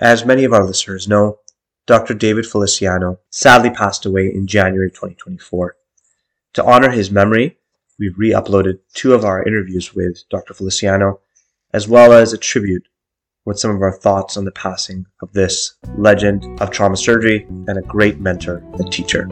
As many of our listeners know, Dr. David Feliciano sadly passed away in January 2024. To honor his memory, we've re uploaded two of our interviews with Dr. Feliciano, as well as a tribute with some of our thoughts on the passing of this legend of trauma surgery and a great mentor and teacher.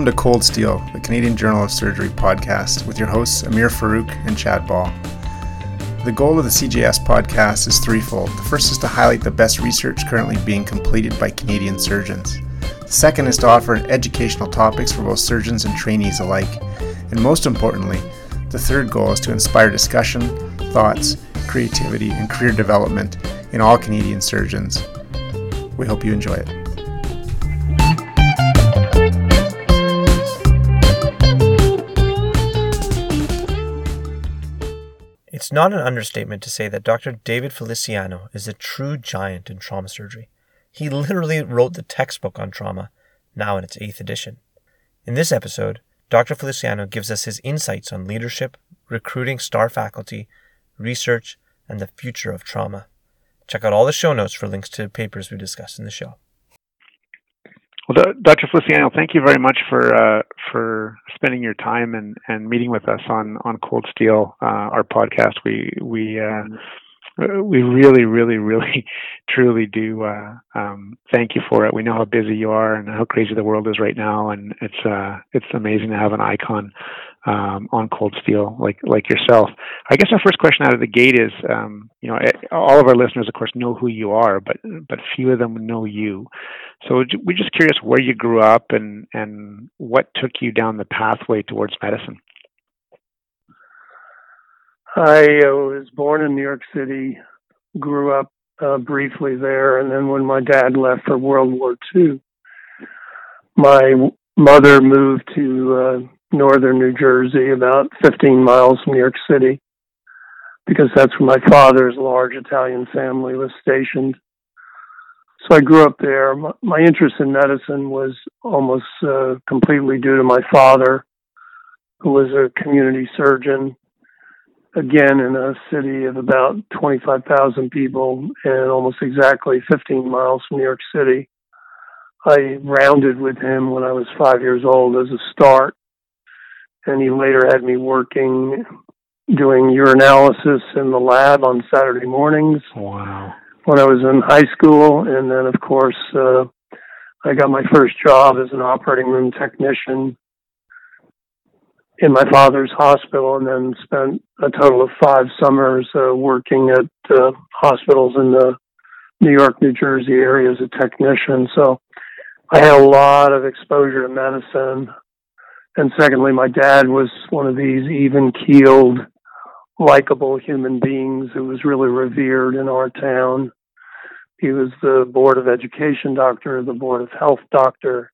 Welcome to Cold Steel, the Canadian Journal of Surgery podcast, with your hosts Ameer Farooq and Chad Ball. The goal of the CJS podcast is threefold. The first is to highlight the best research currently being completed by Canadian surgeons. The second is to offer educational topics for both surgeons and trainees alike. And most importantly, the third goal is to inspire discussion, thoughts, creativity, and career development in all Canadian surgeons. We hope you enjoy it. It's not an understatement to say that Dr. David Feliciano is a true giant in trauma surgery. He literally wrote the textbook on trauma, now in its eighth edition. In this episode, Dr. Feliciano gives us his insights on leadership, recruiting star faculty, research, and the future of trauma. Check out all the show notes for links to papers we discussed in the show. Well, Dr. Feliciano, thank you very much for uh, for spending your time and, and meeting with us on on Cold Steel, uh, our podcast. We we uh, we really, really, really, truly do uh, um, thank you for it. We know how busy you are and how crazy the world is right now, and it's uh, it's amazing to have an icon um, on cold steel like like yourself. I guess our first question out of the gate is, um, you know, eh, all of our listeners, of course, know who you are, but but few of them know you. So we're just curious where you grew up and and what took you down the pathway towards medicine. I uh, was born in New York City, grew up uh, briefly there, and then when my dad left for World War II, my mother moved to uh, northern New Jersey, about 15 miles from New York City, because that's where my father's large Italian family was stationed. So I grew up there. My, interest in medicine was almost uh, completely due to my father, who was a community surgeon, again in a city of about 25,000 people and almost exactly 15 miles from New York City. I rounded with him when I was five years old as a start and he later had me working doing urinalysis in the lab on Saturday mornings. Wow. When I was in high school, and then of course uh, I got my first job as an operating room technician in my father's hospital, and then spent a total of five summers uh, working at uh, hospitals in the New York, New Jersey area as a technician. So I had a lot of exposure to medicine and secondly, my dad was one of these even keeled, likable human beings who was really revered in our town. He was the Board of Education doctor, the Board of Health doctor,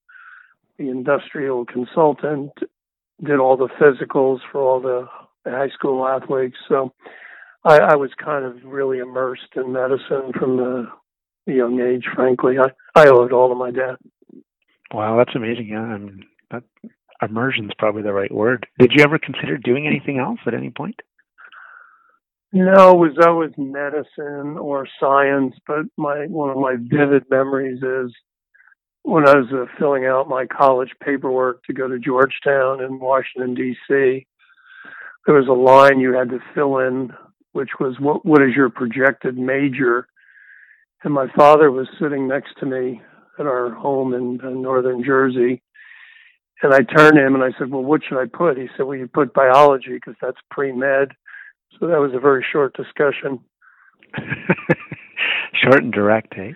the industrial consultant, did all the physicals for all the high school athletes. So I, I was kind of really immersed in medicine from the young age, frankly. I, I owe it all to my dad. Wow, that's amazing. Yeah, I mean, that immersion is probably the right word. Did you ever consider doing anything else at any point? No, it was always medicine or science, but my one of my vivid memories is when I was uh, filling out my college paperwork to go to Georgetown in Washington D.C. There was a line you had to fill in, which was what what is your projected major? And my father was sitting next to me at our home in, in northern Jersey, and I turned to him and I said, Well, what should I put? He said, Well, you put biology because that's pre med. So that was a very short discussion. short and direct, eh?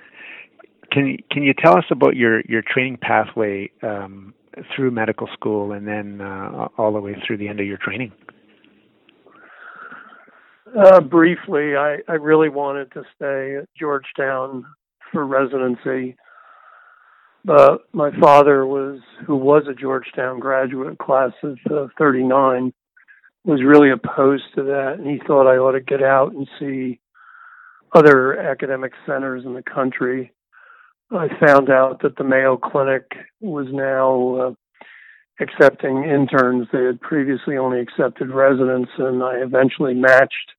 can you, can you tell us about your, your training pathway um, through medical school and then uh, all the way through the end of your training? Uh, briefly, I, I really wanted to stay at Georgetown for residency. But my father was, who was a Georgetown graduate, class of uh, 39, was really opposed to that, and he thought I ought to get out and see other academic centers in the country. I found out that the Mayo Clinic was now uh, accepting interns. They had previously only accepted residents, and I eventually matched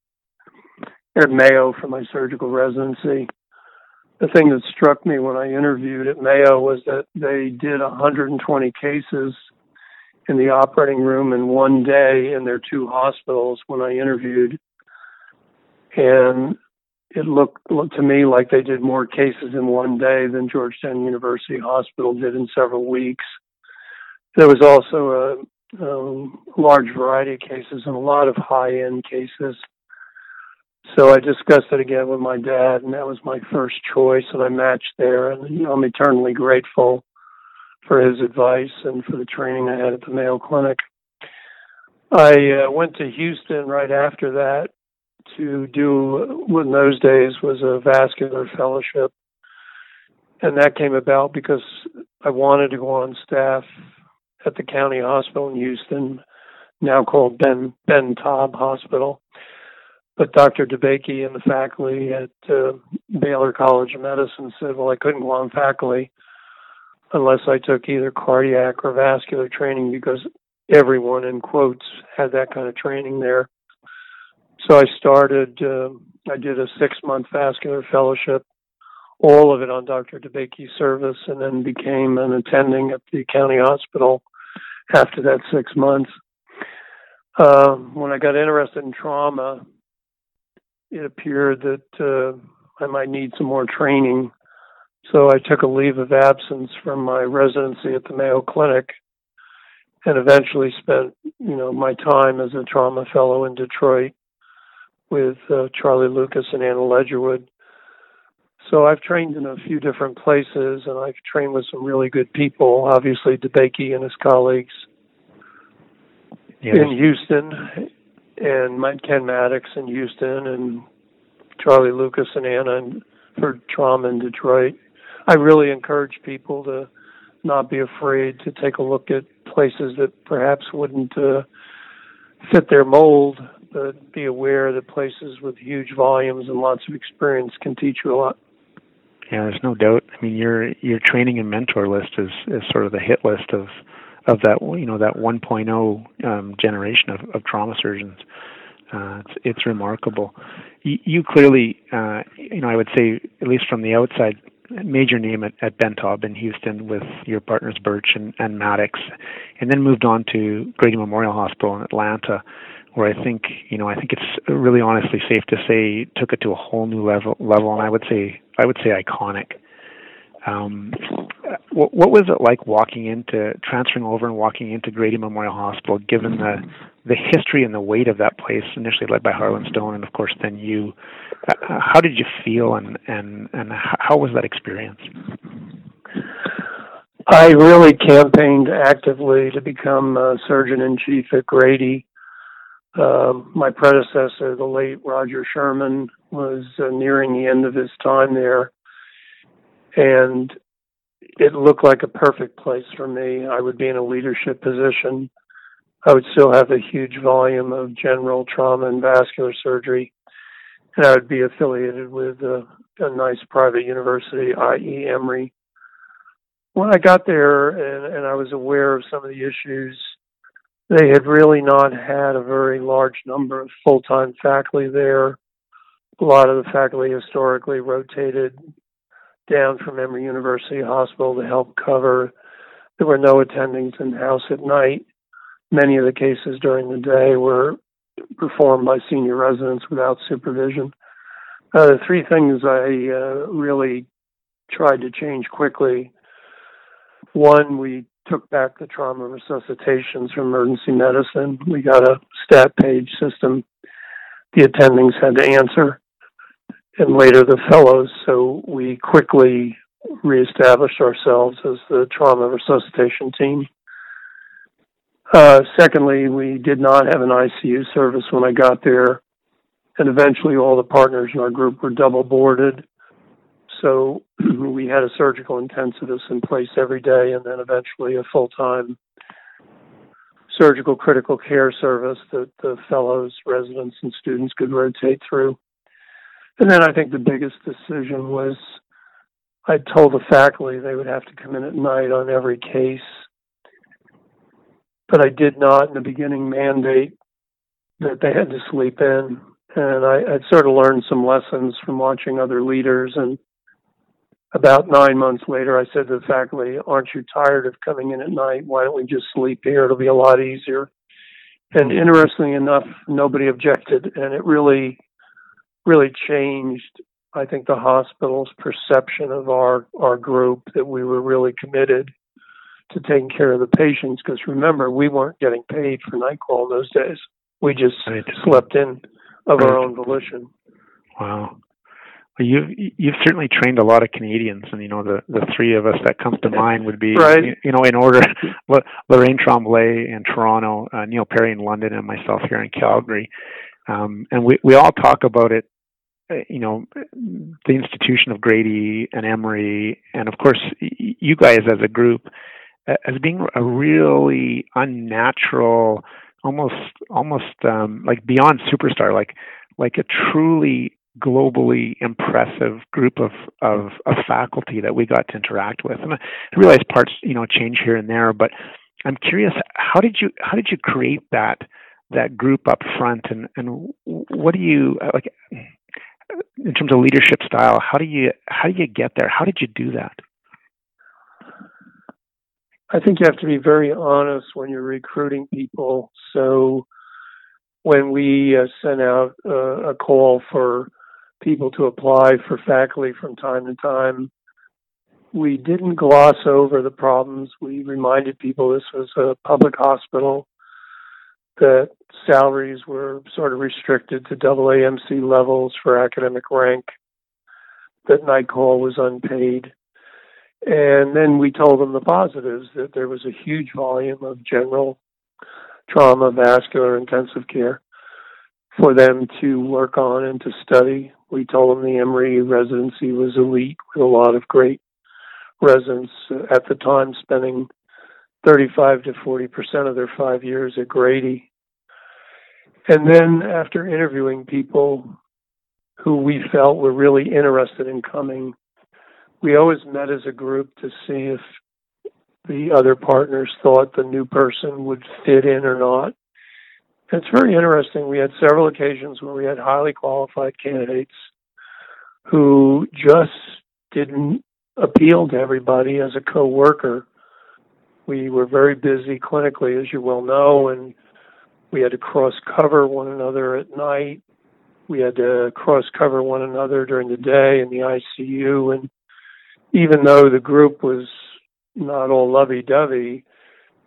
at Mayo for my surgical residency. The thing that struck me when I interviewed at Mayo was that they did 120 cases in the operating room in one day in their two hospitals when I interviewed. And it looked, looked to me like they did more cases in one day than Georgetown University Hospital did in several weeks. There was also a, a large variety of cases and a lot of high end cases. So I discussed it again with my dad, and that was my first choice, and I matched there. And you know, I'm eternally grateful for his advice and for the training I had at the Mayo Clinic. I uh, went to Houston right after that to do what in those days was a vascular fellowship. And that came about because I wanted to go on staff at the county hospital in Houston, now called Ben Ben Taub Hospital. But Dr. DeBakey and the faculty at uh, Baylor College of Medicine said, "Well, I couldn't go on faculty unless I took either cardiac or vascular training because everyone in quotes had that kind of training there." So I started. Uh, I did a six-month vascular fellowship, all of it on Dr. DeBakey's service, and then became an attending at the county hospital after that six months. Uh, when I got interested in trauma, it appeared that uh, I might need some more training. So I took a leave of absence from my residency at the Mayo Clinic and eventually spent, you know, my time as a trauma fellow in Detroit with uh, Charlie Lucas and Anna Ledgerwood. So I've trained in a few different places and I've trained with some really good people, obviously DeBakey and his colleagues in Houston and Mike Ken Mattox in Houston and Charlie Lucas and Anna and for trauma in Detroit. I really encourage people to not be afraid to take a look at places that perhaps wouldn't uh, fit their mold, but be aware that places with huge volumes and lots of experience can teach you a lot. Yeah, there's no doubt. I mean, your your training and mentor list is is sort of the hit list of of that you know that 1.0 um, generation of, of trauma surgeons. Uh, it's it's remarkable. You, you clearly, uh, you know, I would say at least from the outside, major name at, at Ben Taub in Houston with your partners Burch and, and Mattox, and then moved on to Grady Memorial Hospital in Atlanta, where I think you know I think it's really honestly safe to say took it to a whole new level level, and I would say I would say iconic. Um, what, what was it like walking into transferring over and walking into Grady Memorial Hospital, given the the history and the weight of that place, initially led by Harlan Stone, and of course then you? Uh, how did you feel, and and and how was that experience? I really campaigned actively to become a surgeon in chief at Grady. Um, my predecessor, the late Roger Sherman, was uh, nearing the end of his time there and it looked like a perfect place for me. I would be in a leadership position. I would still have a huge volume of general trauma and vascular surgery, and I would be affiliated with a, a nice private university, i.e., Emory. When I got there and, and I was aware of some of the issues, they had really not had a very large number of full time faculty there. A lot of the faculty historically rotated down from Emory University Hospital to help cover. There were no attendings in house at night. Many of the cases during the day were performed by senior residents without supervision. Uh, the three things I uh, really tried to change quickly. One, we took back the trauma resuscitations from emergency medicine. We got a stat page system the attendings had to answer and later the fellows. So we quickly reestablished ourselves as the trauma resuscitation team. Uh, secondly, we did not have an ICU service when I got there, and eventually all the partners in our group were double boarded. So we had a surgical intensivist in place every day, and then eventually a full time surgical critical care service that the fellows, residents, and students could rotate through. And then I think the biggest decision was I told the faculty they would have to come in at night on every case but I did not in the beginning mandate that they had to sleep in. And I, I'd sort of learned some lessons from watching other leaders. And about nine months later, I said to the faculty, Aren't you tired of coming in at night? Why don't we just sleep here? It'll be a lot easier. And interestingly enough, nobody objected. And it really, really changed, I think, the hospital's perception of our, our group that we were really committed to taking care of the patients because remember we weren't getting paid for night call in those days. We just right. slept in of right. our own volition. Wow. Well, you've you've certainly trained a lot of Canadians, and you know the the three of us that come to mind would be right. you know in order Lorraine Tremblay in Toronto, uh, Neil Parry in London, and myself here in Calgary. Um, and we we all talk about it Uh, you know the institution of Grady and Emory, and of course you guys as a group uh, as being a really unnatural, almost almost um, like beyond superstar, like like a truly globally impressive group of, of, of faculty that we got to interact with. And I realize parts you know change here and there, but I'm curious how did you how did you create that that group up front and and what do you uh, like in terms of leadership style how do you how do you get there how did you do that I think you have to be very honest when you're recruiting people. So when we uh, sent out uh, a call for people to apply for faculty from time to time, we didn't gloss over the problems. We reminded people this was a public hospital, that salaries were sort of restricted to AAMC levels for academic rank, that night call was unpaid and then we told them the positives that there was a huge volume of general trauma, vascular, intensive care for them to work on and to study. We told them the Emory residency was elite with a lot of great residents uh, at the time spending 35 to 40 percent of their five years at Grady. And then after interviewing people who we felt were really interested in coming we always met as a group to see if the other partners thought the new person would fit in or not. It's very interesting. We had several occasions where we had highly qualified candidates who just didn't appeal to everybody as a co-worker. We were very busy clinically, as you well know, and we had to cross cover one another at night. We had to cross cover one another during the day in the ICU, and even though the group was not all lovey dovey,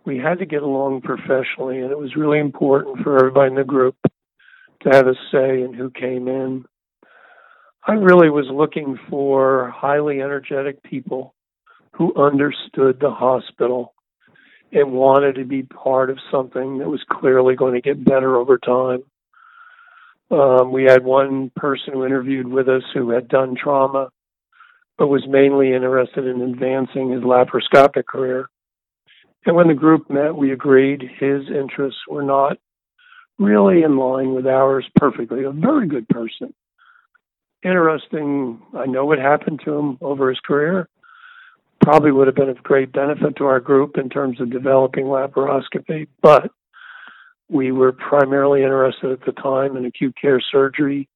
we had to get along professionally, and it was really important for everybody in the group to have a say in who came in. I really was looking for highly energetic people who understood the hospital and wanted to be part of something that was clearly going to get better over time. Um, we had one person who interviewed with us who had done trauma but was mainly interested in advancing his laparoscopic career. And when the group met, we agreed his interests were not really in line with ours perfectly. A very good person. Interesting, I know what happened to him over his career. Probably would have been of great benefit to our group in terms of developing laparoscopy, but we were primarily interested at the time in acute care surgery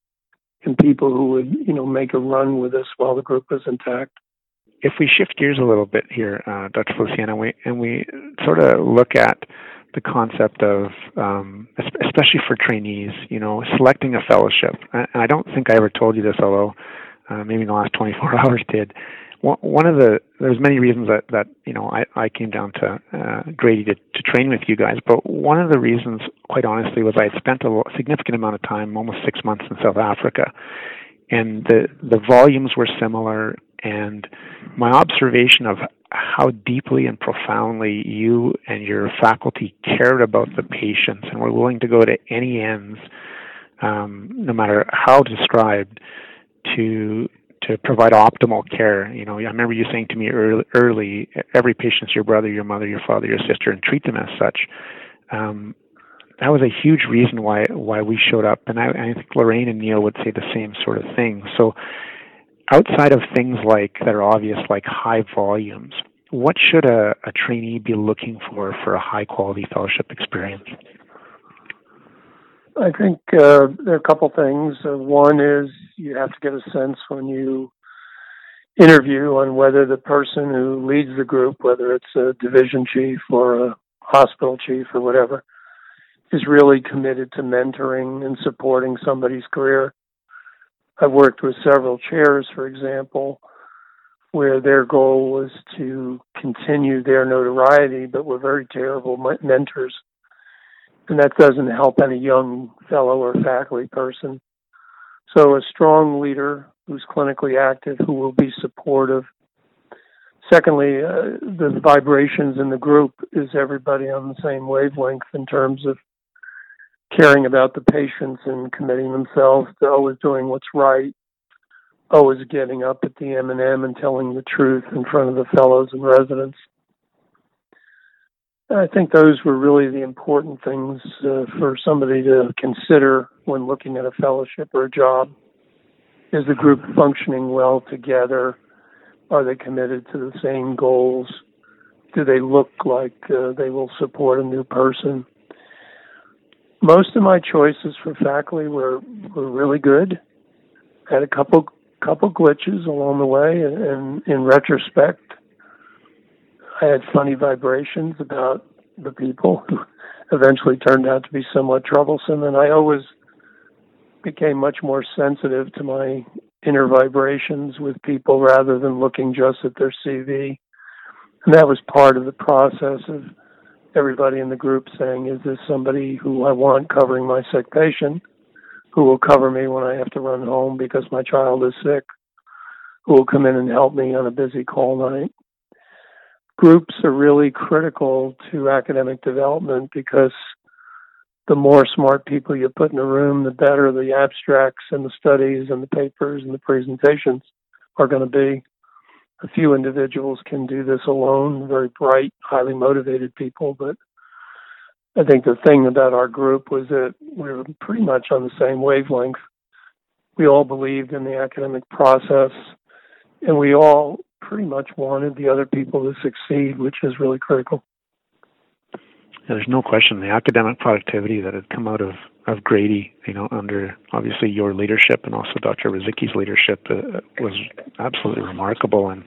and people who would, you know, make a run with us while the group was intact. If we shift gears a little bit here, uh, Dr. Feliciano, we, and we sort of look at the concept of, um, especially for trainees, you know, selecting a fellowship. And I don't think I ever told you this, although uh, maybe in the last 24 hours did one of the there's many reasons that that you know I, I came down to uh, Grady to, to train with you guys, but one of the reasons, quite honestly, was I had spent a significant amount of time, almost six months in South Africa, and the the volumes were similar, and my observation of how deeply and profoundly you and your faculty cared about the patients and were willing to go to any ends, um, no matter how described, to to provide optimal care. You know, I remember you saying to me early, early every patient's your brother, your mother, your father, your sister, and treat them as such. Um, that was a huge reason why why we showed up, and I, I think Lorraine and Neil would say the same sort of thing. So, outside of things like that are obvious, like high volumes, what should a, a trainee be looking for for a high quality fellowship experience? I think uh, there are a couple things. Uh, one is you have to get a sense when you interview on whether the person who leads the group, whether it's a division chief or a hospital chief or whatever, is really committed to mentoring and supporting somebody's career. I've worked with several chairs, for example, where their goal was to continue their notoriety, but were very terrible mentors. And that doesn't help any young fellow or faculty person. So, a strong leader who's clinically active, who will be supportive. Secondly, uh, the vibrations in the group is everybody on the same wavelength in terms of caring about the patients and committing themselves to always doing what's right, always getting up at the M&M and telling the truth in front of the fellows and residents. I think those were really the important things uh, for somebody to consider when looking at a fellowship or a job. Is the group functioning well together? Are they committed to the same goals? Do they look like uh, they will support a new person? most of my choices for faculty were were really good. Had a couple couple glitches along the way, and in retrospect, I had funny vibrations about the people who eventually turned out to be somewhat troublesome, and I always became much more sensitive to my inner vibrations with people rather than looking just at their CV. And that was part of the process of everybody in the group saying, is this somebody who I want covering my sick patient, who will cover me when I have to run home because my child is sick, who will come in and help me on a busy call night. Groups are really critical to academic development because the more smart people you put in a room, the better the abstracts and the studies and the papers and the presentations are going to be a few individuals can do this alone, very bright, highly motivated people. But I think the thing about our group was that we were pretty much on the same wavelength. We all believed in the academic process, and we all pretty much wanted the other people to succeed, which is really critical. Yeah, there's no question the academic productivity that had come out of of Grady, you know, under obviously your leadership and also Dr. Rozycki's leadership uh, was absolutely remarkable, and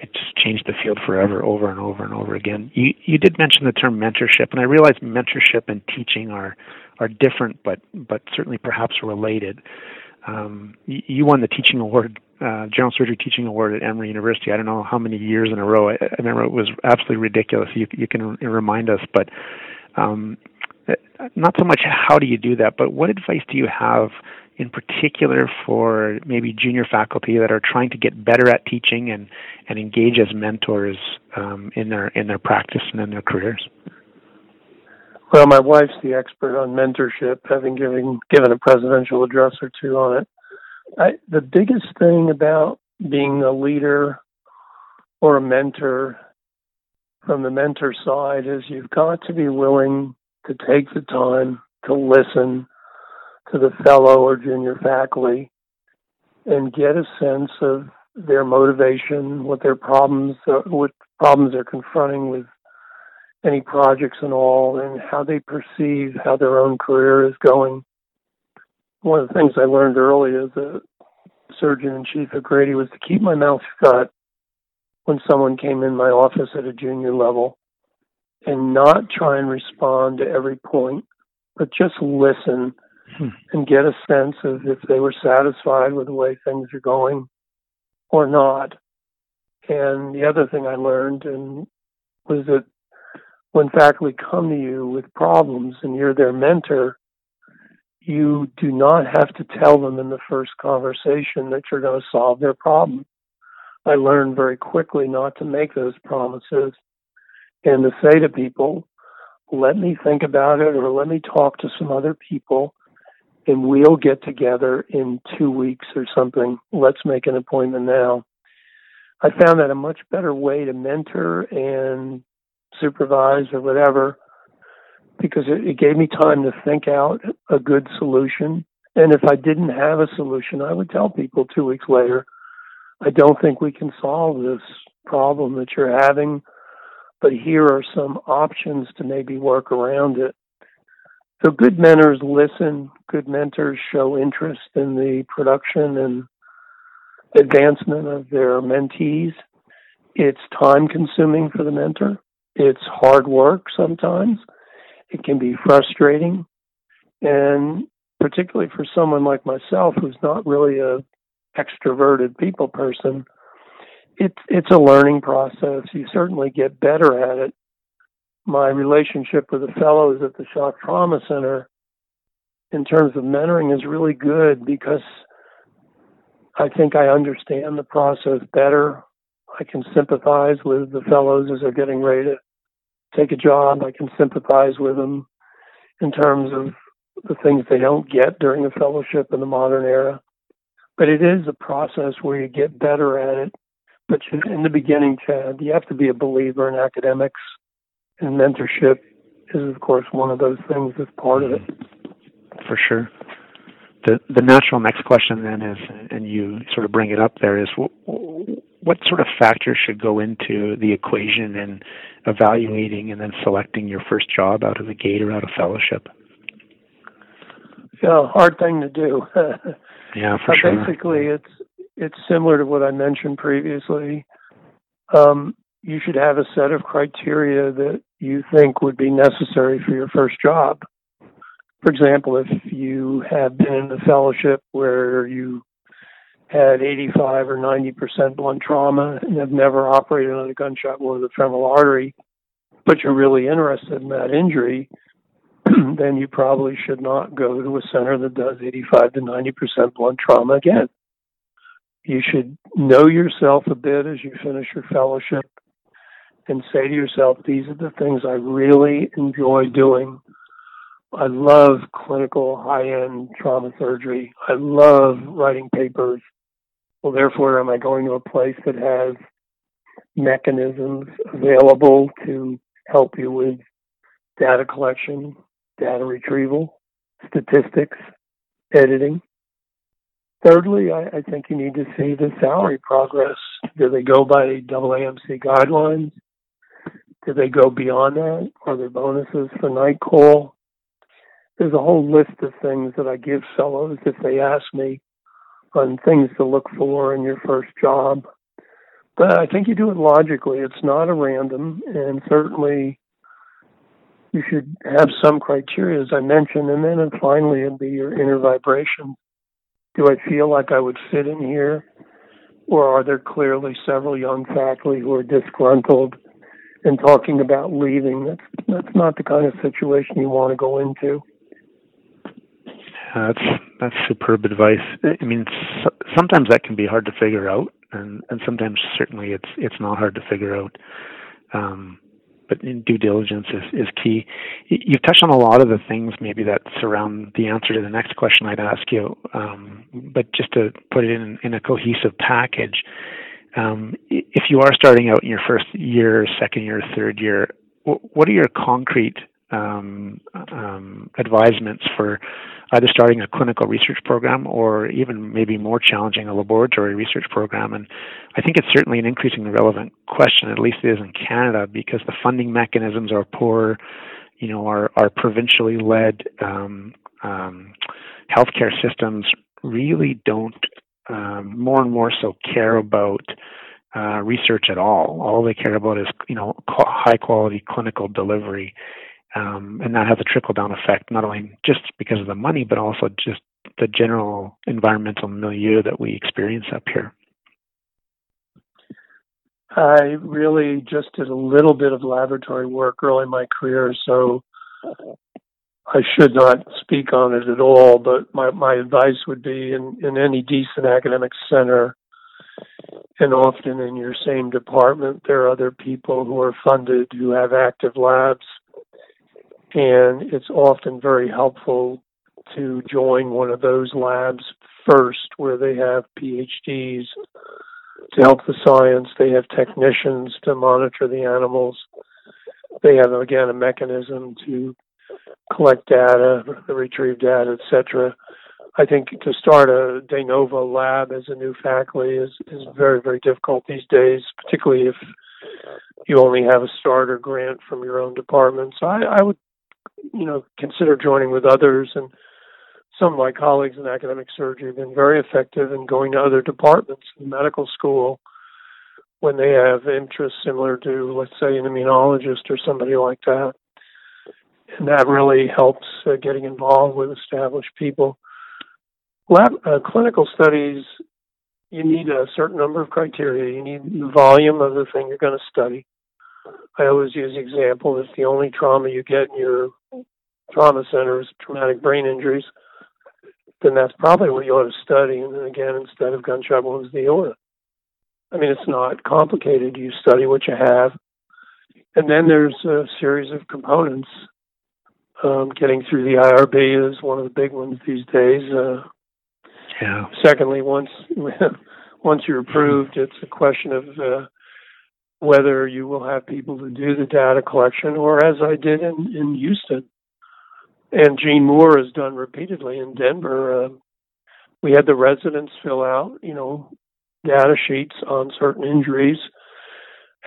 it just changed the field forever, over and over and over again. You you did mention the term mentorship, and I realize mentorship and teaching are are different, but but certainly perhaps related. Um, you won the teaching award, uh, general surgery teaching award at Emory University. I don't know how many years in a row. I, I remember it was absolutely ridiculous. You you can remind us, but um, not so much how do you do that, but what advice do you have in particular for maybe junior faculty that are trying to get better at teaching and, and engage as mentors um, in their in their practice and in their careers? Well, my wife's the expert on mentorship, having given given a presidential address or two on it. I, the biggest thing about being a leader or a mentor from the mentor side is you've got to be willing to take the time to listen to the fellow or junior faculty and get a sense of their motivation, what their problems, what problems they're confronting with any projects and all, and how they perceive how their own career is going. One of the things I learned early as a surgeon in chief at Grady was to keep my mouth shut when someone came in my office at a junior level and not try and respond to every point, but just listen hmm. and get a sense of if they were satisfied with the way things are going or not. And the other thing I learned and was that when faculty come to you with problems and you're their mentor, you do not have to tell them in the first conversation that you're going to solve their problem. I learned very quickly not to make those promises and to say to people, let me think about it or let me talk to some other people and we'll get together in two weeks or something. Let's make an appointment now. I found that a much better way to mentor and supervise or whatever because it, it gave me time to think out a good solution. And if I didn't have a solution, I would tell people two weeks later, I don't think we can solve this problem that you're having, but here are some options to maybe work around it. So good mentors listen, good mentors show interest in the production and advancement of their mentees. It's time consuming for the mentor. It's hard work sometimes. It can be frustrating. And particularly for someone like myself who's not really a extroverted people person, it's it's a learning process. You certainly get better at it. My relationship with the fellows at the Shock Trauma Center in terms of mentoring is really good because I think I understand the process better. I can sympathize with the fellows as they're getting ready to take a job. I can sympathize with them in terms of the things they don't get during a fellowship in the modern era. But it is a process where you get better at it. But in the beginning, Chad, you have to be a believer in academics, and mentorship is, of course, one of those things that's part of it. For sure. The the natural next question then is, and you sort of bring it up there, is what sort of factors should go into the equation in evaluating and then selecting your first job out of the gate or out of fellowship? Yeah, hard thing to do. yeah, for sure. Basically, it's it's similar to what I mentioned previously. Um, you should have a set of criteria that you think would be necessary for your first job. For example, if you have been in a fellowship where you had 85 or 90% blunt trauma and have never operated on a gunshot wound of the femoral artery, but you're really interested in that injury, then you probably should not go to a center that does 85 to 90% blunt trauma again. You should know yourself a bit as you finish your fellowship and say to yourself, these are the things I really enjoy doing. I love clinical high end trauma surgery. I love writing papers. Well, therefore, am I going to a place that has mechanisms available to help you with data collection, data retrieval, statistics, editing? Thirdly, I, I think you need to see the salary progress. Do they go by AAMC guidelines? Do they go beyond that? Are there bonuses for night call? There's a whole list of things that I give fellows if they ask me on things to look for in your first job. But I think you do it logically. It's not a random, and certainly you should have some criteria, as I mentioned. And then and finally, it'd be your inner vibration. Do I feel like I would fit in here? Or are there clearly several young faculty who are disgruntled and talking about leaving? That's, that's not the kind of situation you want to go into. Uh, that's that's superb advice. I mean, so, sometimes that can be hard to figure out, and and sometimes certainly it's it's not hard to figure out. Um, but due diligence is, is key. You've touched on a lot of the things maybe that surround the answer to the next question I'd ask you. Um, but just to put it in, in a cohesive package, um, if you are starting out in your first year, second year, third year, what are your concrete um, um, advisements for either starting a clinical research program or even maybe more challenging, a laboratory research program. And I think it's certainly an increasingly relevant question, at least it is in Canada, because the funding mechanisms are poor. You know, our, our provincially led um, um, healthcare systems really don't, um, more and more so, care about uh, research at all. All they care about is, you know, high quality clinical delivery um, and that has a trickle down effect, not only just because of the money, but also just the general environmental milieu that we experience up here. I really just did a little bit of laboratory work early in my career, so I should not speak on it at all. But my, my advice would be in, in any decent academic center, And often in your same department, there are other people who are funded who have active labs. And it's often very helpful to join one of those labs first where they have PhDs to help the science. They have technicians to monitor the animals. They have, again, a mechanism to collect data, retrieve data, etc. I think to start a de novo lab as a new faculty is, is very, very difficult these days, particularly if you only have a starter grant from your own department. So I, I would, you know, consider joining with others and some of my colleagues in academic surgery have been very effective in going to other departments in medical school when they have interests similar to, let's say, an immunologist or somebody like that. And that really helps uh, getting involved with established people. Lab uh, clinical studies, you need a certain number of criteria. You need the volume of the thing you're going to study. I always use the example if the only trauma you get in your trauma center is traumatic brain injuries, then that's probably what you ought to study. And then again, instead of gunshot wounds, the aorta. I mean, it's not complicated. You study what you have. And then there's a series of components. Um, getting through the IRB is one of the big ones these days. Uh, yeah. Secondly, once once you're approved, it's a question of uh, whether you will have people to do the data collection, or as I did in, in Houston, and Gene Moore has done repeatedly in Denver. Uh, we had the residents fill out, you know, data sheets on certain injuries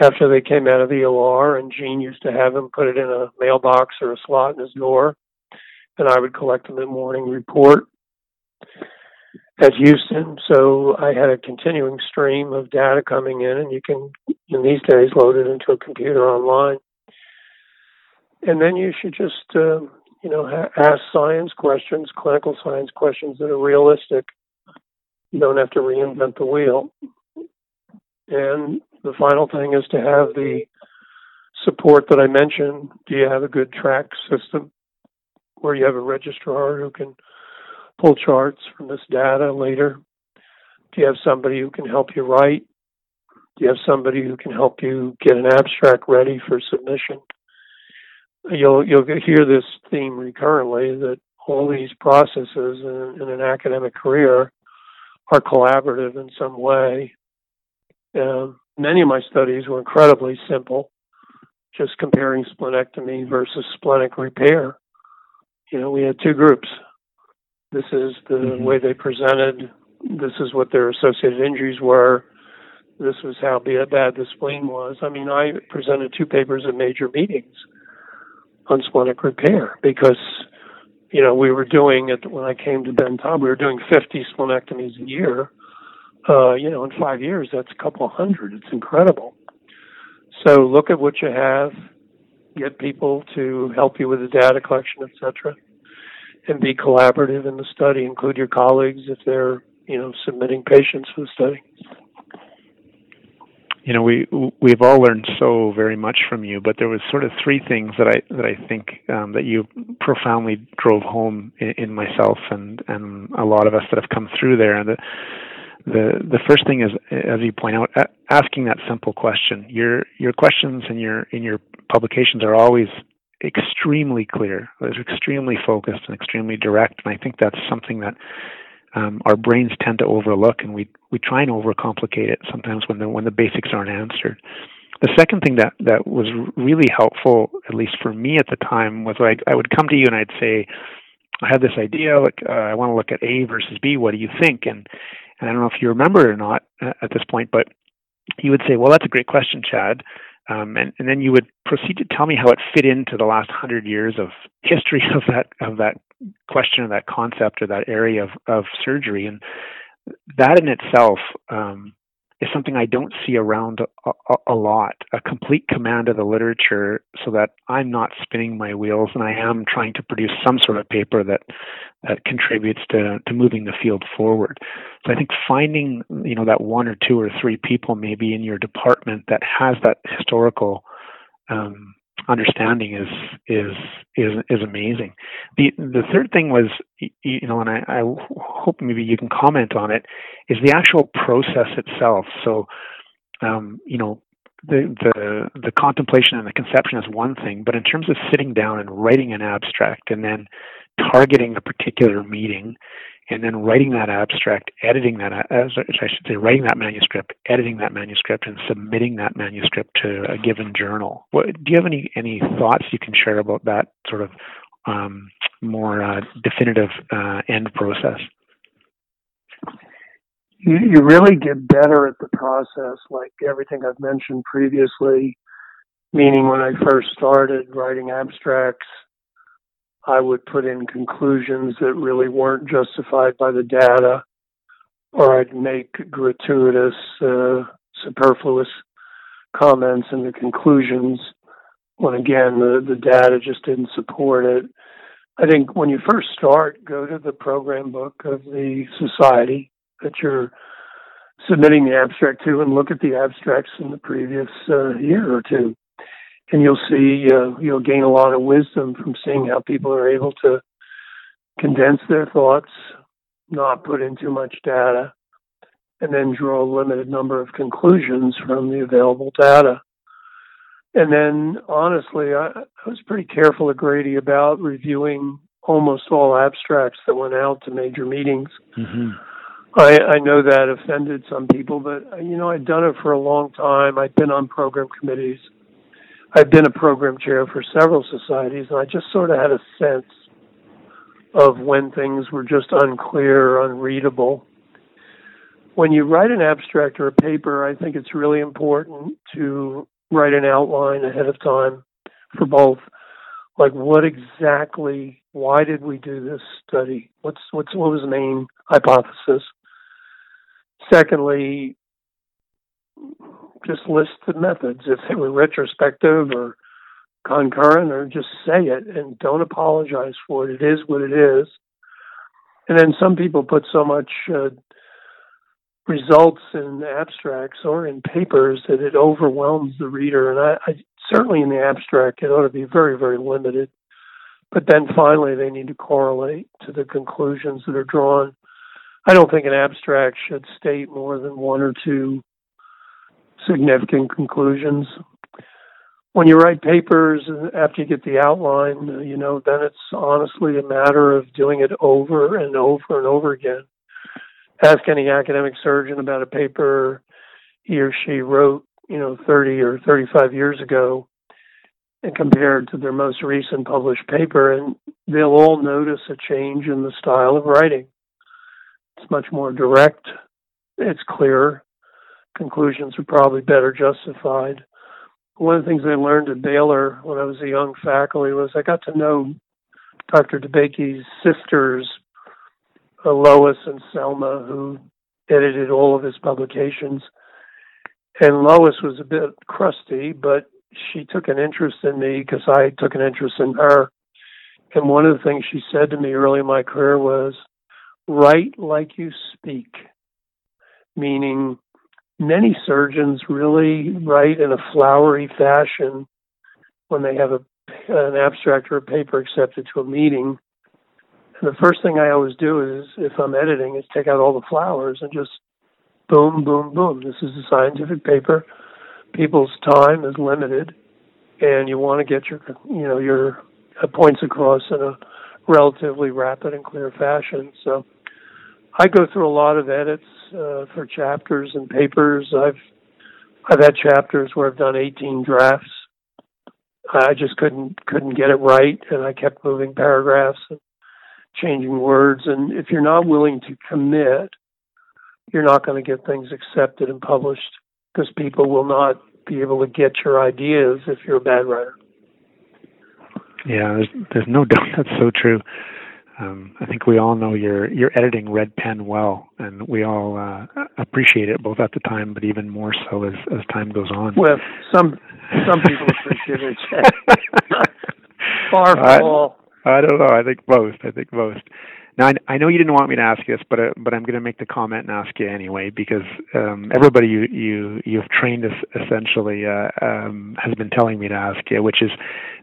after they came out of the OR, and Gene used to have them put it in a mailbox or a slot in his door, and I would collect them in the morning report at Houston. So I had a continuing stream of data coming in, and you can, in these days, load it into a computer online. And then you should just uh, you know, ha- ask science questions, clinical science questions that are realistic. You don't have to reinvent the wheel. And the final thing is to have the support that I mentioned. Do you have a good track system where you have a registrar who can pull charts from this data later? Do you have somebody who can help you write? Do you have somebody who can help you get an abstract ready for submission? you'll you'll hear this theme recurrently that all these processes in, in an academic career are collaborative in some way. Um, many of my studies were incredibly simple, just comparing splenectomy versus splenic repair. You know, we had two groups. This is the mm-hmm. way they presented. This is what their associated injuries were. This was how bad the spleen was. I mean, I presented two papers at major meetings on splenic repair because you know we were doing it when I came to Ben Taub we were doing 50 splenectomies a year. Uh, you know, in five years, that's a couple hundred. It's incredible. So look at what you have, get people to help you with the data collection, etc., and be collaborative in the study. Include your colleagues if they're you know submitting patients for the study you know we we've all learned so very much from you but there was sort of three things that i that i think um, that you profoundly drove home in, in, myself and and a lot of us that have come through there and the the the first thing is as you point out asking that simple question your your questions and your in your publications are always extremely clear they're extremely focused and extremely direct and i think that's something that um, our brains tend to overlook, and we we try and overcomplicate it sometimes when the when the basics aren't answered. The second thing that that was really helpful, at least for me at the time, was like I would come to you and I'd say, I have this idea, like uh, I want to look at A versus B. What do you think? And and I don't know if you remember it or not uh, at this point, but you would say, well, that's a great question, Chad. Um, and, and then you would proceed to tell me how it fit into the last hundred years of history of that of that question or that concept or that area of, of surgery. And that in itself um, is something I don't see around a, a, a, lot. A complete command of the literature, so that I'm not spinning my wheels and I am trying to produce some sort of paper that that contributes to to moving the field forward. So I think finding you know that one or two or three people maybe in your department that has that historical um, understanding is is is is amazing. The the third thing was you know, and I, I hope maybe you can comment on it, is the actual process itself. So, um, you know, the the the contemplation and the conception is one thing, but in terms of sitting down and writing an abstract and then targeting a particular meeting and then writing that abstract, editing that, as I should say, writing that manuscript, editing that manuscript, and submitting that manuscript to a given journal. What, do you have any any thoughts you can share about that sort of um, more uh, definitive uh, end process? You, you really get better at the process, like everything I've mentioned previously. Meaning, when I first started writing abstracts, I would put in conclusions that really weren't justified by the data, or I'd make gratuitous, uh, superfluous comments in the conclusions when again the, the data just didn't support it. I think when you first start, go to the program book of the society that you're submitting the abstract to and look at the abstracts in the previous uh, year or two and you'll see uh, you'll gain a lot of wisdom from seeing how people are able to condense their thoughts, not put in too much data, and then draw a limited number of conclusions from the available data. And then, honestly, I, I was pretty careful at Grady about reviewing almost all abstracts that went out to major meetings. Mm-hmm. I, I know that offended some people, but you know I'd done it for a long time. I'd been on program committees. I've been a program chair for several societies, and I just sort of had a sense of when things were just unclear or unreadable. When you write an abstract or a paper, I think it's really important to write an outline ahead of time for both. Like, what exactly? Why did we do this study? What's what's what was the main hypothesis? Secondly, just list the methods if they were retrospective or concurrent or just say it and don't apologize for it. It is what it is. And then some people put so much uh, results in abstracts or in papers that it overwhelms the reader. And I, I certainly in the abstract, it ought to be very, very limited. But then finally, they need to correlate to the conclusions that are drawn. I don't think an abstract should state more than one or two significant conclusions. When you write papers after you get the outline, you know, then it's honestly a matter of doing it over and over and over again. Ask any academic surgeon about a paper he or she wrote, you know, 30 or 35 years ago and compared to their most recent published paper, and they'll all notice a change in the style of writing. It's much more direct, it's clearer, conclusions are probably better justified. One of the things I learned at Baylor when I was a young faculty was I got to know Dr. DeBakey's sisters, uh, Lois and Selma, who edited all of his publications. And Lois was a bit crusty, but she took an interest in me because I took an interest in her. And one of the things she said to me early in my career was, write like you speak, meaning many surgeons really write in a flowery fashion when they have a, an abstract or a paper accepted to a meeting. And the first thing I always do is, if I'm editing, is take out all the flowers and just boom, boom, boom. This is a scientific paper. People's time is limited, and you want to get your, you know, your points across in a relatively rapid and clear fashion. So I go through a lot of edits uh, for chapters and papers. I've I've had chapters where I've done 18 drafts. I just couldn't couldn't get it right, and I kept moving paragraphs and changing words. And if you're not willing to commit, you're not going to get things accepted and published because people will not be able to get your ideas if you're a bad writer. Yeah, there's there's no doubt that's so true um, I think we all know you're you're editing red pen well, and we all uh, appreciate it both at the time, but even more so as as time goes on. Well, some some people appreciate it. Far from I, all. I don't know. I think most. I think most. Now, I, I, know you didn't want me to ask this, but uh, but I'm going to make the comment and ask you anyway because um, everybody you you you've trained us essentially uh, um, has been telling me to ask you, which is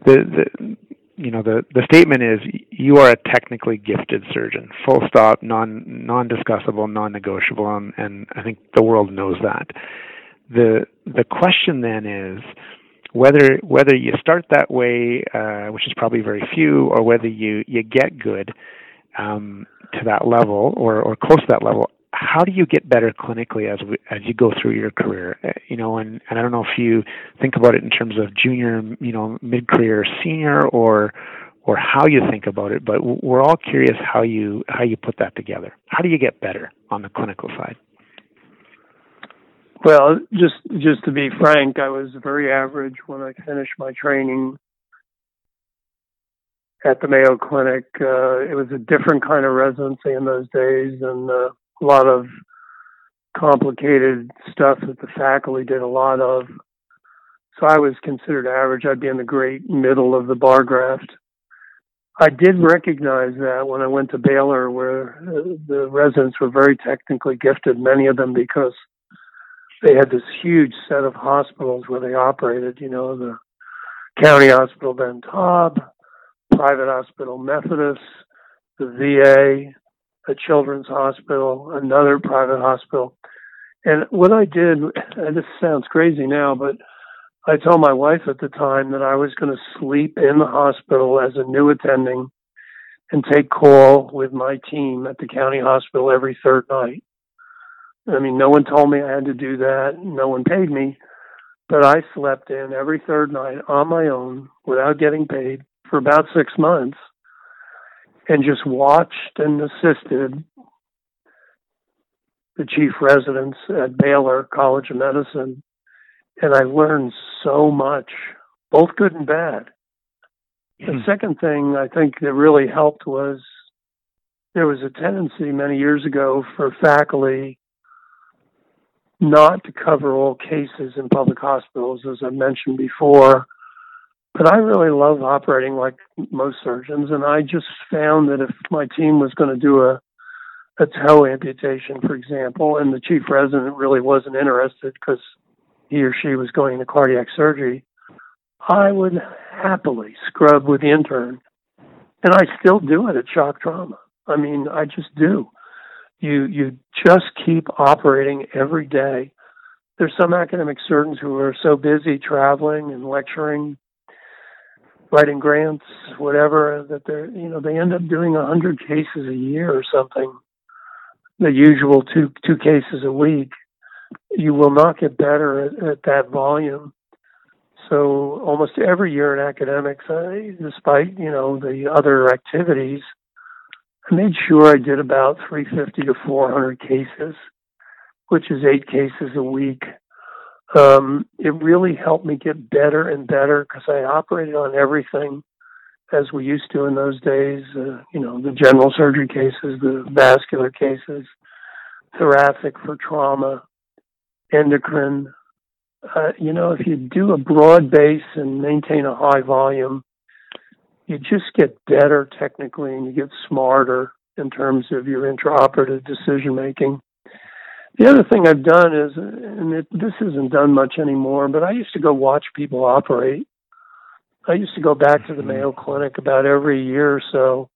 the the you know the the statement is you are a technically gifted surgeon, full stop, non non discussable, non negotiable, and, and I think the world knows that. the The question then is whether whether you start that way, uh, which is probably very few, or whether you you get good um, to that level or or close to that level. How do you get better clinically as we, as you go through your career? Uh, you know, and, and I don't know if you think about it in terms of junior, you know, mid career, senior, or or how you think about it. But we're all curious how you how you put that together. How do you get better on the clinical side? Well, just just to be frank, I was very average when I finished my training at the Mayo Clinic. Uh, it was a different kind of residency in those days, and uh, a lot of complicated stuff that the faculty did a lot of. So I was considered average. I'd be in the great middle of the bar graft. I did recognize that when I went to Baylor, where uh, the residents were very technically gifted, many of them because they had this huge set of hospitals where they operated, you know, the county hospital Ben Taub, private hospital Methodist, the VA, a children's hospital, another private hospital. And what I did, and this sounds crazy now, but I told my wife at the time that I was going to sleep in the hospital as a new attending and take call with my team at the county hospital every third night. I mean, no one told me I had to do that. No one paid me, but I slept in every third night on my own without getting paid for about six months and just watched and assisted the chief residents at Baylor College of Medicine. And I learned so much, both good and bad. The hmm. second thing I think that really helped was there was a tendency many years ago for faculty not to cover all cases in public hospitals, as I mentioned before. But I really love operating like most surgeons, and I just found that if my team was going to do a a toe amputation, for example, and the chief resident really wasn't interested because he or she was going to cardiac surgery, I would happily scrub with the intern. And I still do it at shock trauma. I mean, I just do you you just keep operating every day. There's some academic surgeons who are so busy traveling and lecturing, writing grants, whatever, that they're you know they end up doing a hundred cases a year or something. The usual two two cases a week. You will not get better at, at that volume. So almost every year in academics, I, despite you know the other activities, I made sure I did about 350 to 400 cases, which is eight cases a week. Um, it really helped me get better and better because I operated on everything as we used to in those days. Uh, you know, the general surgery cases, the vascular cases, thoracic for trauma, endocrine. Uh, you know, if you do a broad base and maintain a high volume, you just get better technically and you get smarter in terms of your intraoperative decision making. The other thing I've done is, and it, this isn't done much anymore, but I used to go watch people operate. I used to go back to the mm-hmm. Mayo Clinic about every year or so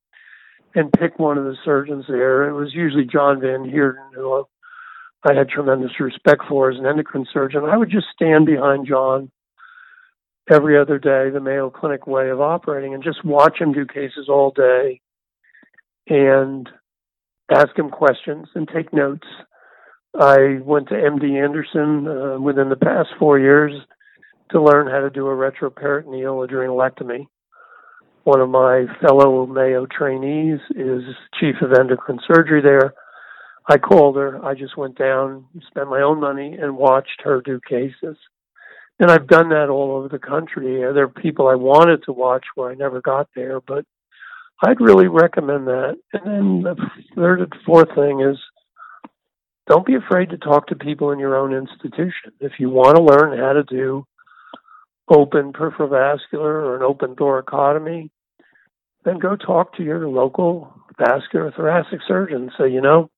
and pick one of the surgeons there. It was usually John Van Heerden, who I had tremendous respect for as an endocrine surgeon. I would just stand behind John every other day, the Mayo Clinic way of operating, and just watch him do cases all day and ask him questions and take notes. I went to MD Anderson uh, within the past four years to learn how to do a retroperitoneal adrenalectomy. One of my fellow Mayo trainees is chief of endocrine surgery there. I called her. I just went down, spent my own money, and watched her do cases and I've done that all over the country. There are people I wanted to watch where I never got there, but I'd really recommend that. And then the third and fourth thing is don't be afraid to talk to people in your own institution. If you want to learn how to do open peripheral vascular or an open thoracotomy, then go talk to your local vascular thoracic surgeon, and say, you know,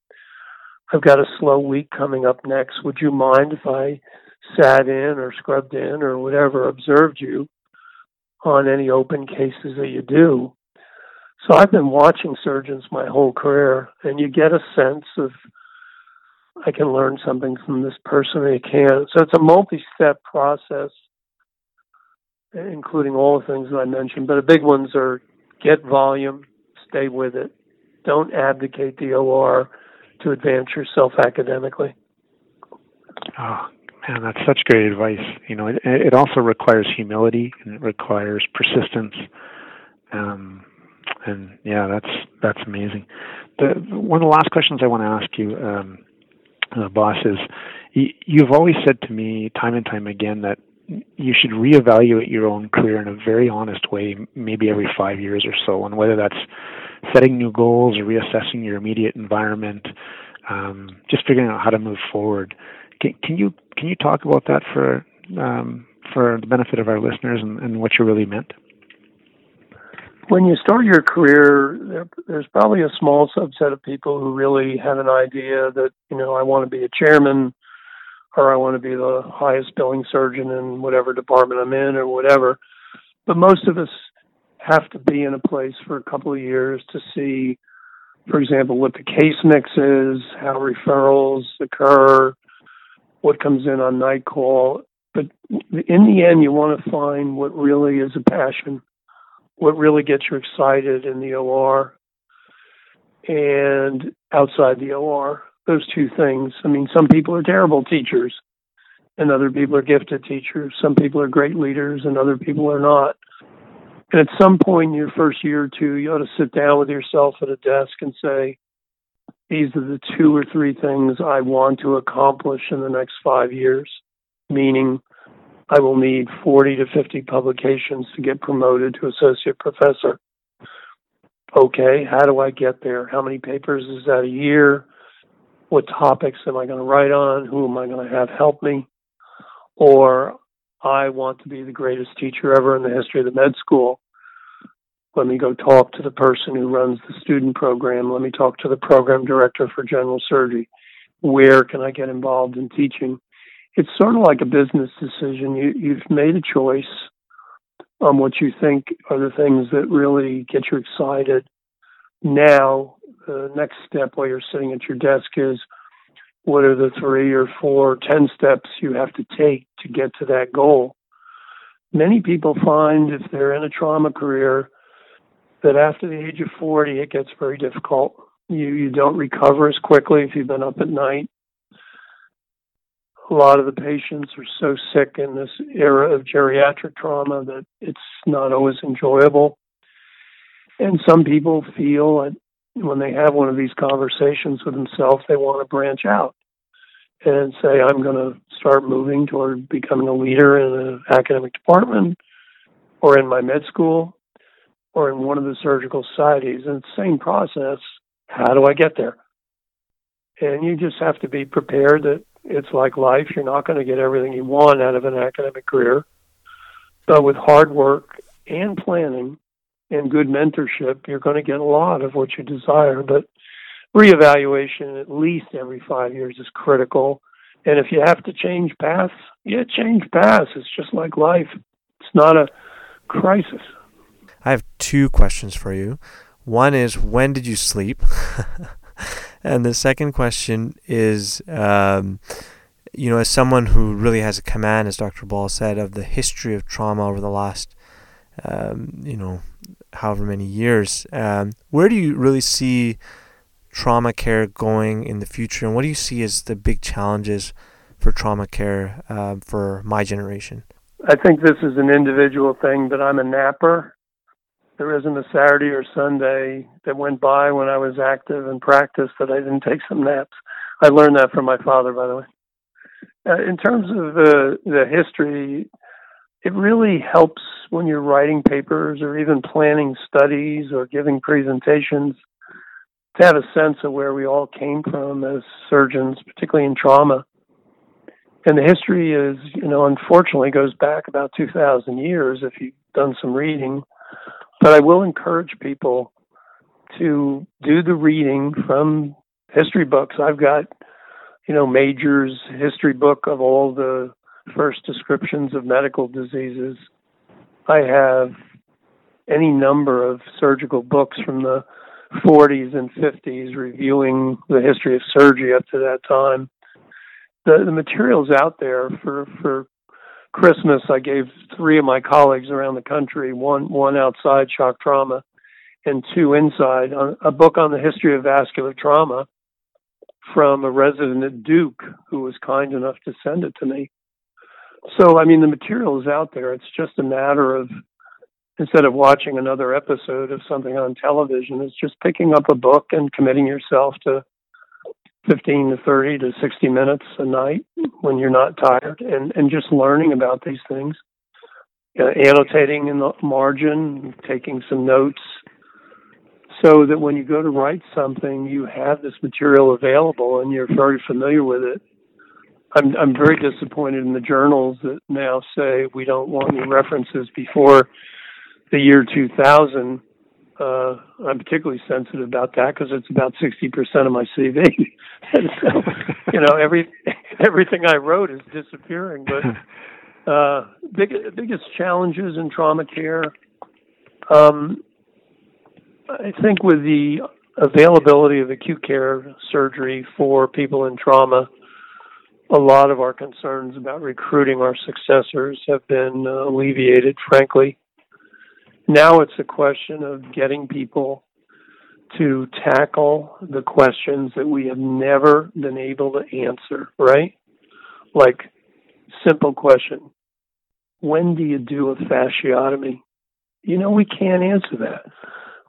I've got a slow week coming up next. Would you mind if I sat in or scrubbed in or whatever, observed you on any open cases that you do? So I've been watching surgeons my whole career, and you get a sense of I can learn something from this person I can. So it's a multi-step process, including all the things that I mentioned. But the big ones are get volume, stay with it, don't abdicate the OR to advance yourself academically. Oh man, that's such great advice. You know, it, it also requires humility and it requires persistence. Um, and yeah, that's that's amazing. The one of the last questions I want to ask you, um, uh, boss, is you've always said to me time and time again that you should reevaluate your own career in a very honest way, maybe every five years or so, and whether that's setting new goals or reassessing your immediate environment, um, just figuring out how to move forward. Can, can, you can you talk about that for um, for the benefit of our listeners and, and what you really meant? When you start your career, there, there's probably a small subset of people who really have an idea that, you know, I want to be a chairman or I want to be the highest billing surgeon in whatever department I'm in or whatever. But most of us have to be in a place for a couple of years to see, for example, what the case mix is, how referrals occur, what comes in on night call. But in the end, you want to find what really is a passion what really gets you excited in the OR and outside the OR. Those two things. I mean, some people are terrible teachers and other people are gifted teachers. Some people are great leaders and other people are not. And at some point in your first year or two, you ought to sit down with yourself at a desk and say, these are the two or three things I want to accomplish in the next five years, meaning I will need 40 to 50 publications to get promoted to associate professor. Okay, how do I get there? How many papers is that a year? What topics am I going to write on? Who am I going to have help me? Or I want to be the greatest teacher ever in the history of the med school. Let me go talk to the person who runs the student program. Let me talk to the program director for general surgery. Where can I get involved in teaching? It's sort of like a business decision. You you've made a choice on what you think are the things that really get you excited. Now, the next step while you're sitting at your desk is what are the three or four, ten steps you have to take to get to that goal. Many people find if they're in a trauma career that after the age of 40, it gets very difficult. You, you don't recover as quickly if you've been up at night a lot of the patients are so sick in this era of geriatric trauma that it's not always enjoyable. And some people feel that when they have one of these conversations with themselves, they want to branch out and say, I'm going to start moving toward becoming a leader in an academic department or in my med school or in one of the surgical societies. And the same process. How do I get there? And you just have to be prepared that it's like life. You're not going to get everything you want out of an academic career. But with hard work and planning and good mentorship, you're going to get a lot of what you desire. But reevaluation at least every five years is critical. And if you have to change paths, yeah, change paths. It's just like life. It's not a crisis. I have two questions for you. One is when did you sleep? And the second question is, um, you know, as someone who really has a command, as Dr. Ball said, of the history of trauma over the last, um, you know, however many years, um, where do you really see trauma care going in the future, and what do you see as the big challenges for trauma care uh, for my generation? I think this is an individual thing, but I'm a napper, there isn't a Saturday or Sunday that went by when I was active and practiced that I didn't take some naps. I learned that from my father, by the way. Uh, in terms of the the history, it really helps when you're writing papers or even planning studies or giving presentations to have a sense of where we all came from as surgeons, particularly in trauma. And the history is, you know, unfortunately goes back about 2,000 years if you've done some reading but I will encourage people to do the reading from history books. I've got, you know, Major's history book of all the first descriptions of medical diseases. I have any number of surgical books from the 40s and 50s reviewing the history of surgery up to that time. The, the materials out there for, for Christmas, I gave three of my colleagues around the country, one, one outside shock trauma and two inside, uh, a book on the history of vascular trauma from a resident at Duke who was kind enough to send it to me. So, I mean, the material is out there. It's just a matter of instead of watching another episode of something on television, it's just picking up a book and committing yourself to 15 to 30 to 60 minutes a night when you're not tired and, and just learning about these things, uh, annotating in the margin, taking some notes so that when you go to write something, you have this material available and you're very familiar with it. I'm, I'm very disappointed in the journals that now say we don't want any references before the year 2000, uh, I'm particularly sensitive about that because it's about 60% of my CV. and so, you know, every everything I wrote is disappearing. But uh, big, biggest challenges in trauma care, um, I think, with the availability of acute care surgery for people in trauma, a lot of our concerns about recruiting our successors have been uh, alleviated, frankly. Now it's a question of getting people to tackle the questions that we have never been able to answer, right? Like, simple question When do you do a fasciotomy? You know, we can't answer that.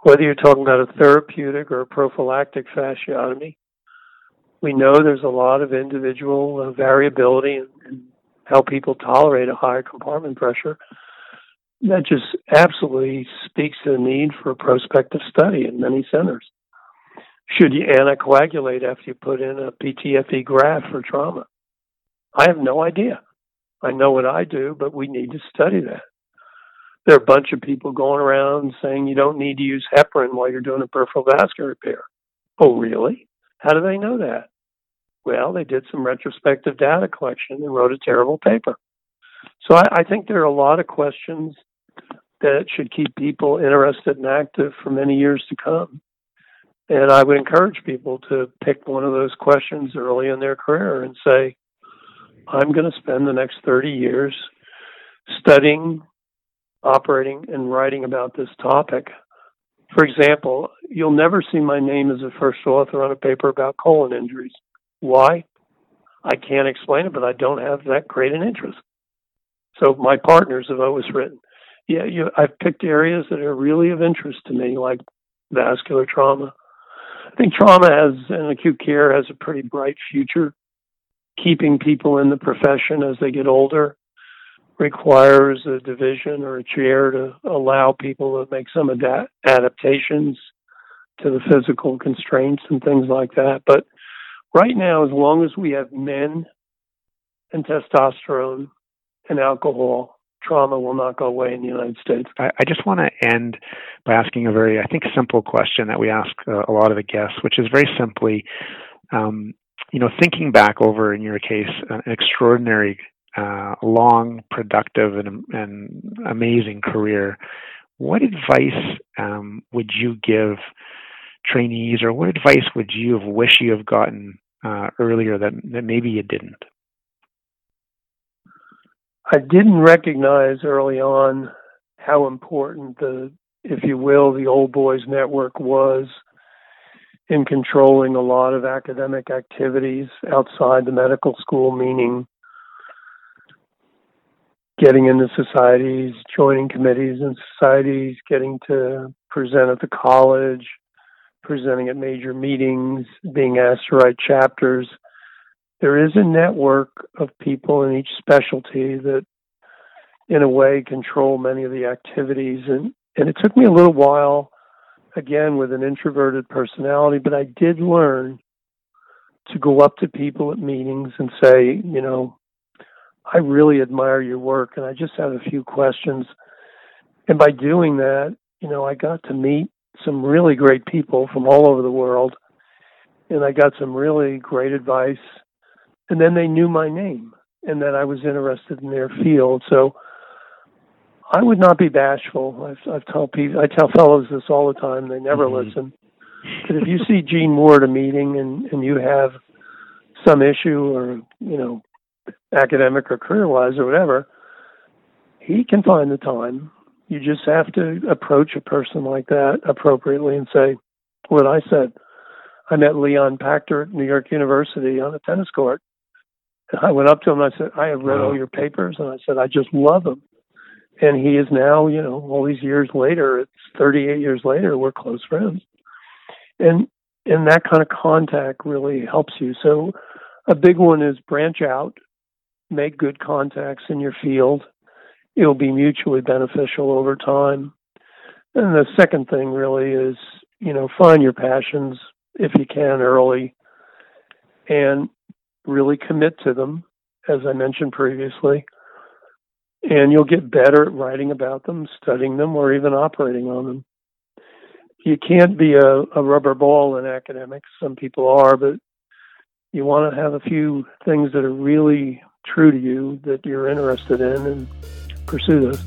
Whether you're talking about a therapeutic or a prophylactic fasciotomy, we know there's a lot of individual variability in, in how people tolerate a higher compartment pressure that just absolutely speaks to the need for a prospective study in many centers. Should you anticoagulate after you put in a PTFE graft for trauma? I have no idea. I know what I do, but we need to study that. There are a bunch of people going around saying you don't need to use heparin while you're doing a peripheral vascular repair. Oh, really? How do they know that? Well, they did some retrospective data collection and wrote a terrible paper. So I, I think there are a lot of questions that should keep people interested and active for many years to come. And I would encourage people to pick one of those questions early in their career and say, I'm going to spend the next 30 years studying, operating, and writing about this topic. For example, you'll never see my name as a first author on a paper about colon injuries. Why? I can't explain it, but I don't have that great an interest. So my partners have always written, yeah, you, I've picked areas that are really of interest to me, like vascular trauma. I think trauma has and acute care has a pretty bright future. Keeping people in the profession as they get older requires a division or a chair to allow people to make some adapt- adaptations to the physical constraints and things like that. But right now, as long as we have men and testosterone and alcohol, trauma will not go away in the United States. I, I just want to end by asking a very, I think, simple question that we ask uh, a lot of the guests, which is very simply, um, you know, thinking back over, in your case, an extraordinary, uh, long, productive, and, and amazing career. What advice um, would you give trainees, or what advice would you have wished you have gotten uh, earlier that, that maybe you didn't? I didn't recognize early on how important the, if you will, the old boys network was in controlling a lot of academic activities outside the medical school, meaning getting into societies, joining committees and societies, getting to present at the college, presenting at major meetings, being asked to write chapters there is a network of people in each specialty that in a way control many of the activities and and it took me a little while again with an introverted personality but I did learn to go up to people at meetings and say you know I really admire your work and I just have a few questions and by doing that you know I got to meet some really great people from all over the world, and I got some really great advice. And then they knew my name and that I was interested in their field. So I would not be bashful. I've, I've told people, I tell fellows this all the time. They never mm-hmm. listen. But if you see Gene Moore at a meeting and and you have some issue or you know academic or career wise or whatever, he can find the time. You just have to approach a person like that appropriately and say what I said. I met Leon Pachter at New York University on a tennis court. And I went up to him and I said, I have read all uh-huh. your papers and I said, I just love them. And he is now, you know, all these years later, it's 38 years later, we're close friends. And and that kind of contact really helps you. So a big one is branch out, make good contacts in your field. It'll be mutually beneficial over time. And the second thing really is, you know, find your passions if you can early and really commit to them, as I mentioned previously. And you'll get better at writing about them, studying them, or even operating on them. You can't be a, a rubber ball in academics. Some people are, but you want to have a few things that are really true to you that you're interested in and pursue those.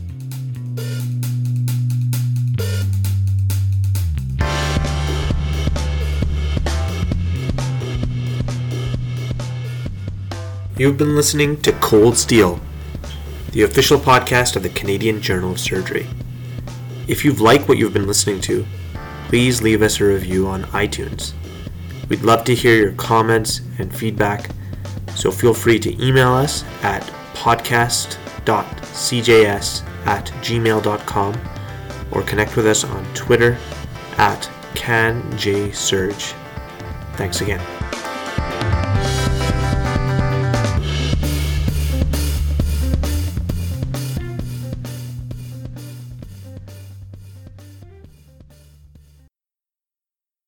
You've been listening to Cold Steel, the official podcast of the Canadian Journal of Surgery. If you've liked what you've been listening to, please leave us a review on iTunes. We'd love to hear your comments and feedback, so feel free to email us at podcast.cjs at gmail.com or connect with us on Twitter at CanJSurge. Thanks again.